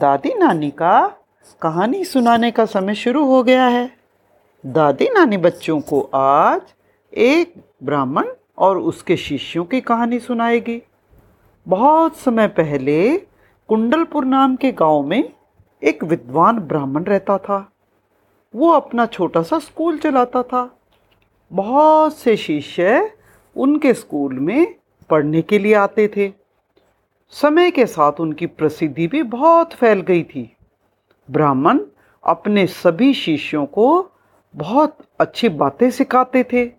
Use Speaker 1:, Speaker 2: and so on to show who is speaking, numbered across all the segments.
Speaker 1: दादी नानी का कहानी सुनाने का समय शुरू हो गया है। दादी नानी बच्चों को आज एक ब्राह्मण और उसके शिष्यों की कहानी सुनाएगी। बहुत समय पहले कुंडलपुर नाम के गाँव में एक विद्वान ब्राह्मण रहता था। वो अपना छोटा सा स्कूल चलाता था। बहुत से शिष्य उनके स्कूल में पढ़ने के लिए आते थे। समय के साथ उनकी प्रसिद्धि भी बहुत फैल गई थी। ब्राह्मण अपने सभी शिष्यों को बहुत अच्छी बातें सिखाते थे।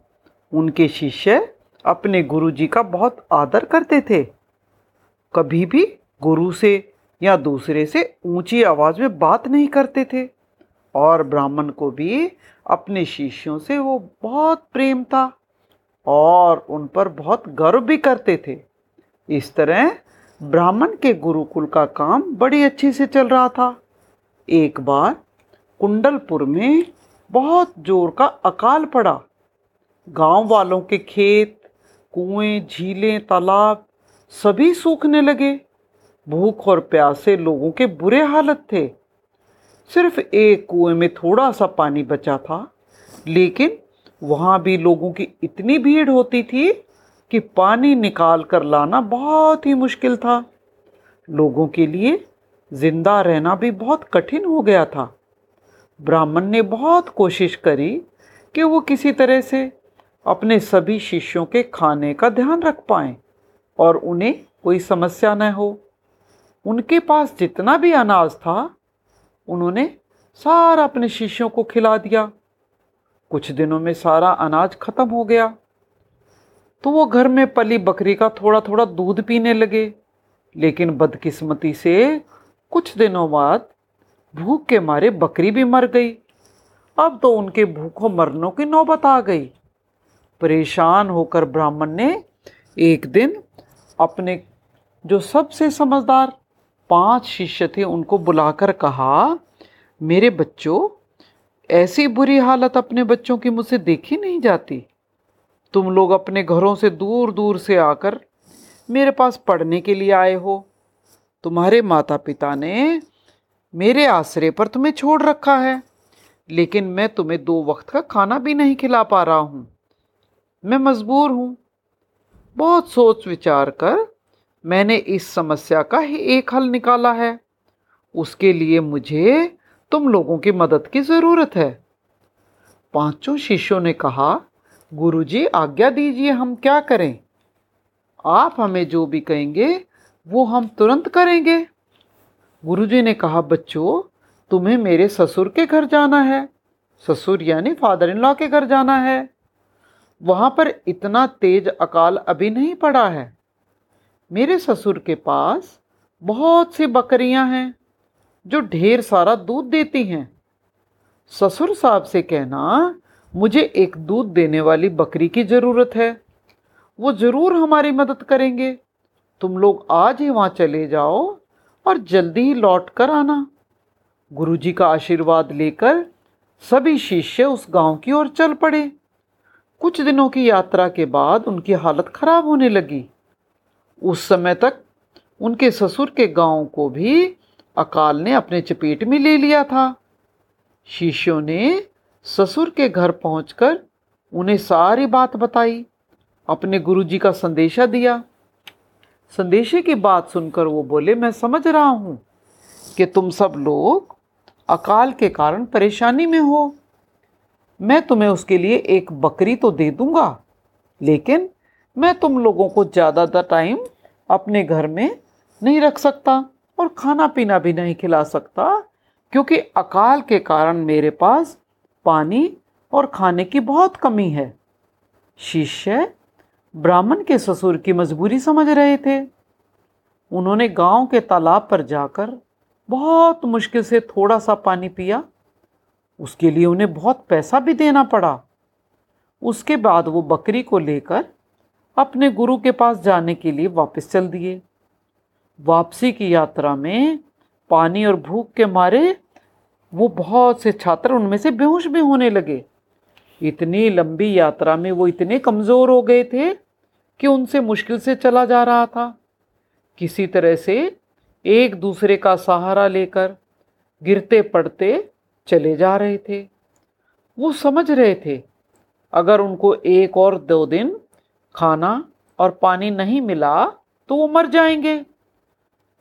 Speaker 1: उनके शिष्य अपने गुरुजी का बहुत आदर करते थे। कभी भी गुरु से या दूसरे से ऊँची आवाज़ में बात नहीं करते थे और ब्राह्मण को भी अपने शिष्यों से वो बहुत प्रेम था और उन पर बहुत गर्व भी करते थे। इस तरह ब्राह्मण के गुरुकुल का काम बड़ी अच्छे से चल रहा था। एक बार कुंडलपुर में बहुत ज़ोर का अकाल पड़ा। गाँव वालों के खेत, कुएँ, झीलें, तालाब सभी सूखने लगे। भूख और प्यास से लोगों के बुरे हालत थे। सिर्फ़ एक कुएँ में थोड़ा सा पानी बचा था, लेकिन वहाँ भी लोगों की इतनी भीड़ होती थी कि पानी निकाल कर लाना बहुत ही मुश्किल था। लोगों के लिए ज़िंदा रहना भी बहुत कठिन हो गया था। ब्राह्मण ने बहुत कोशिश करी कि वो किसी तरह से अपने सभी शिष्यों के खाने का ध्यान रख पाएँ और उन्हें कोई समस्या न हो। उनके पास जितना भी अनाज था, उन्होंने सारा अपने शिष्यों को खिला दिया। कुछ दिनों में सारा अनाज खत्म हो गया। तो वो घर में पली बकरी का थोड़ा थोड़ा दूध पीने लगे। लेकिन बदकिस्मती से कुछ दिनों बाद भूख के मारे बकरी भी मर गई। अब तो उनके भूखों मरनों की नौबत आ गई। परेशान होकर ब्राह्मण ने एक दिन अपने जो सबसे समझदार पाँच शिष्य थे उनको बुलाकर कहा, मेरे बच्चों, ऐसी बुरी हालत अपने बच्चों की मुझसे देखी नहीं जाती। तुम लोग अपने घरों से दूर दूर से आकर मेरे पास पढ़ने के लिए आए हो। तुम्हारे माता पिता ने मेरे आश्रय पर तुम्हें छोड़ रखा है, लेकिन मैं तुम्हें दो वक्त का खाना भी नहीं खिला पा रहा हूँ। मैं मजबूर हूँ। बहुत सोच विचार कर मैंने इस समस्या का ही एक हल निकाला है। उसके लिए मुझे तुम लोगों की मदद की ज़रूरत है। पाँचों शिष्यों ने कहा गुरुजी, आज्ञा दीजिए हम क्या करें? आप हमें जो भी कहेंगे, वो हम तुरंत करेंगे। गुरुजी ने कहा, बच्चों, तुम्हें मेरे ससुर के घर जाना है। ससुर यानी फादर इन लॉ के घर जाना है। वहाँ पर इतना तेज अकाल अभी नहीं पड़ा है। मेरे ससुर के पास बहुत सी बकरियाँ हैं, जो ढेर सारा दूध देती हैं। ससुर साहब से कहना मुझे एक दूध देने वाली बकरी की ज़रूरत है। वो ज़रूर हमारी मदद करेंगे। तुम लोग आज ही वहाँ चले जाओ और जल्दी ही लौट कर आना। गुरुजी का आशीर्वाद लेकर सभी शिष्य उस गाँव की ओर चल पड़े। कुछ दिनों की यात्रा के बाद उनकी हालत खराब होने लगी। उस समय तक उनके ससुर के गाँव को भी अकाल ने अपने चपेट में ले लिया था। शिष्यों ने ससुर के घर पहुंचकर उन्हें सारी बात बताई, अपने गुरुजी का संदेशा दिया। संदेशे की बात सुनकर वो बोले, मैं समझ रहा हूँ कि तुम सब लोग अकाल के कारण परेशानी में हो। मैं तुम्हें उसके लिए एक बकरी तो दे दूँगा, लेकिन मैं तुम लोगों को ज़्यादातर टाइम अपने घर में नहीं रख सकता और खाना पीना भी नहीं खिला सकता, क्योंकि अकाल के कारण मेरे पास पानी और खाने की बहुत कमी है। शिष्य ब्राह्मण के ससुर की मजबूरी समझ रहे थे। उन्होंने गाँव के तालाब पर जाकर बहुत मुश्किल से थोड़ा सा पानी पिया। उसके लिए उन्हें बहुत पैसा भी देना पड़ा। उसके बाद वो बकरी को लेकर अपने गुरु के पास जाने के लिए वापस चल दिए। वापसी की यात्रा में पानी और भूख के मारे वो बहुत से छात्र उनमें से बेहोश भी होने लगे। इतनी लंबी यात्रा में वो इतने कमज़ोर हो गए थे कि उनसे मुश्किल से चला जा रहा था। किसी तरह से एक दूसरे का सहारा लेकर गिरते पड़ते चले जा रहे थे। वो समझ रहे थे, अगर उनको एक और दो दिन खाना और पानी नहीं मिला तो वो मर जाएँगे।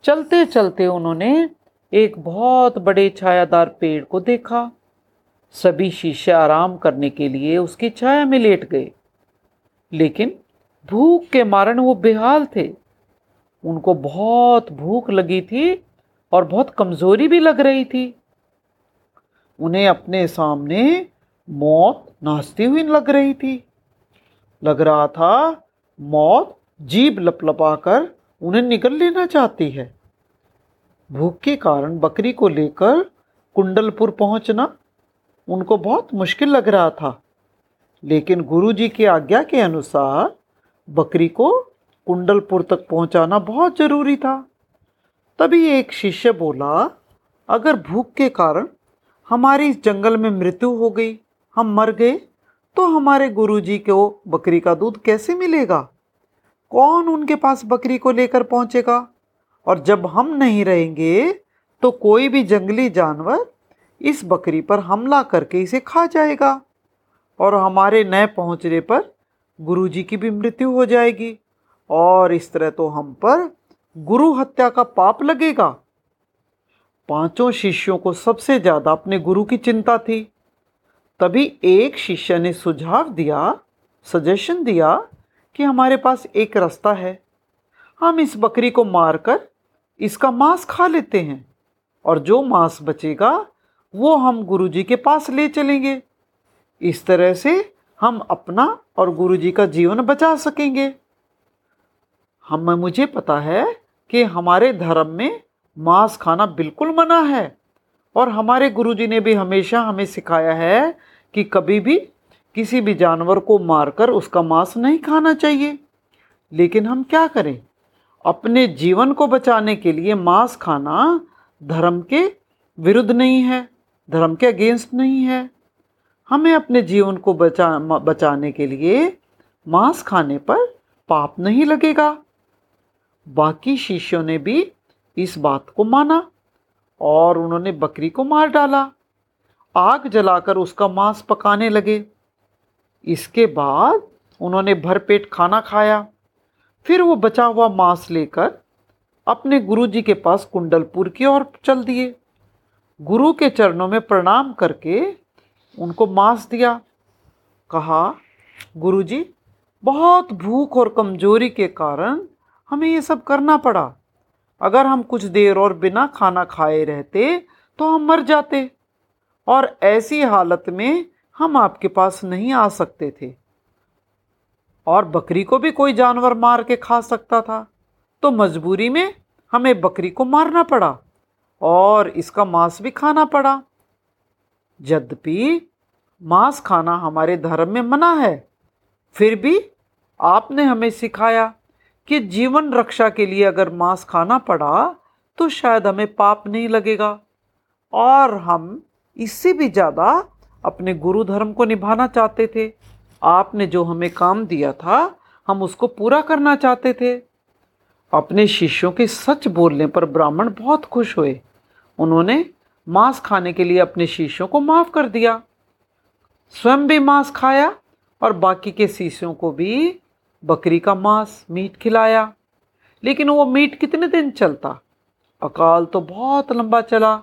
Speaker 1: चलते चलते उन्होंने एक बहुत बड़े छायादार पेड़ को देखा। सभी शीशे आराम करने के लिए उसकी छाया में लेट गए। लेकिन भूख के मारण वो बेहाल थे। उनको बहुत भूख लगी थी और बहुत कमज़ोरी भी लग रही थी। उन्हें अपने सामने मौत नाचती हुई लग रही थी। लग रहा था मौत जीभ लपलपाकर उन्हें निकल लेना चाहती है। भूख के कारण बकरी को लेकर कुंडलपुर पहुँचना उनको बहुत मुश्किल लग रहा था। लेकिन गुरुजी की आज्ञा के अनुसार बकरी को कुंडलपुर तक पहुंचाना बहुत ज़रूरी था। तभी एक शिष्य बोला, अगर भूख के कारण हमारी इस जंगल में मृत्यु हो गई, हम मर गए तो हमारे गुरुजी को बकरी का दूध कैसे मिलेगा? कौन उनके पास बकरी को लेकर पहुंचेगा? और जब हम नहीं रहेंगे तो कोई भी जंगली जानवर इस बकरी पर हमला करके इसे खा जाएगा और हमारे नए पहुँचने पर गुरुजी की भी मृत्यु हो जाएगी। और इस तरह तो हम पर गुरु हत्या का पाप लगेगा। पाँचों शिष्यों को सबसे ज़्यादा अपने गुरु की चिंता थी। तभी एक शिष्य ने सुझाव दिया सजेशन दिया कि हमारे पास एक रास्ता है। हम इस बकरी को मारकर इसका मांस खा लेते हैं। और जो मांस बचेगा, वो हम गुरुजी के पास ले चलेंगे। इस तरह से हम अपना और गुरुजी का जीवन बचा सकेंगे। हम, मुझे पता है कि हमारे धर्म में मांस खाना बिल्कुल मना है। और हमारे गुरुजी ने भी हमेशा हमें सिखाया है कि कभी भी किसी भी जानवर को मारकर उसका मांस नहीं खाना चाहिए। लेकिन हम क्या करें? अपने जीवन को बचाने के लिए मांस खाना धर्म के विरुद्ध नहीं है, धर्म के अगेंस्ट नहीं है। हमें अपने जीवन को बचा बचाने के लिए मांस खाने पर पाप नहीं लगेगा। बाकी शिष्यों ने भी इस बात को माना और उन्होंने बकरी को मार डाला। आग जलाकर उसका मांस पकाने लगे। इसके बाद उन्होंने भरपेट खाना खाया। फिर वो बचा हुआ मांस लेकर अपने गुरुजी के पास कुंडलपुर की ओर चल दिए। गुरु के चरणों में प्रणाम करके उनको मांस दिया। कहा, गुरुजी, बहुत भूख और कमज़ोरी के कारण हमें ये सब करना पड़ा। अगर हम कुछ देर और बिना खाना खाए रहते तो हम मर जाते और ऐसी हालत में हम आपके पास नहीं आ सकते थे। और बकरी को भी कोई जानवर मार के खा सकता था। तो मजबूरी में हमें बकरी को मारना पड़ा और इसका मांस भी खाना पड़ा। यद्यपि मांस खाना हमारे धर्म में मना है, फिर भी आपने हमें सिखाया कि जीवन रक्षा के लिए अगर मांस खाना पड़ा तो शायद हमें पाप नहीं लगेगा और हम इससे भी ज़्यादा अपने गुरु धर्म को निभाना चाहते थे। आपने जो हमें काम दिया था, हम उसको पूरा करना चाहते थे। अपने शिष्यों के सच बोलने पर ब्राह्मण बहुत खुश हुए। उन्होंने मांस खाने के लिए अपने शिष्यों को माफ़ कर दिया। स्वयं भी मांस खाया और बाकी के शिष्यों को भी बकरी का मांस, मीट खिलाया। लेकिन वो मीट कितने दिन चलता? अकाल तो बहुत लंबा चला।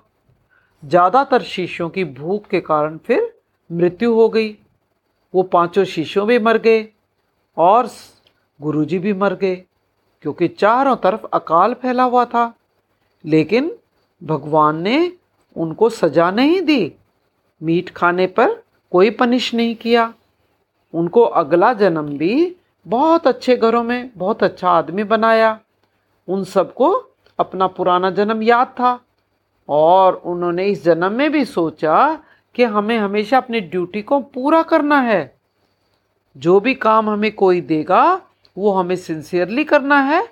Speaker 1: ज़्यादातर शिष्यों की भूख के कारण फिर मृत्यु हो गई। वो पाँचों शिष्यों भी मर गए और गुरुजी भी मर गए, क्योंकि चारों तरफ़ अकाल फैला हुआ था। लेकिन भगवान ने उनको सजा नहीं दी। मीट खाने पर कोई पनिश नहीं किया। उनको अगला जन्म भी बहुत अच्छे घरों में बहुत अच्छा आदमी बनाया। उन सबको अपना पुराना जन्म याद था और उन्होंने इस जन्म में भी सोचा कि हमें हमेशा अपनी ड्यूटी को पूरा करना है जो भी काम हमें कोई देगा, वो हमें सिंसियरली करना है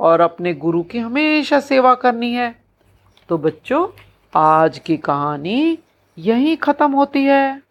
Speaker 1: और अपने गुरु की हमेशा सेवा करनी है तो बच्चों, आज की कहानी यहीं ख़त्म होती है.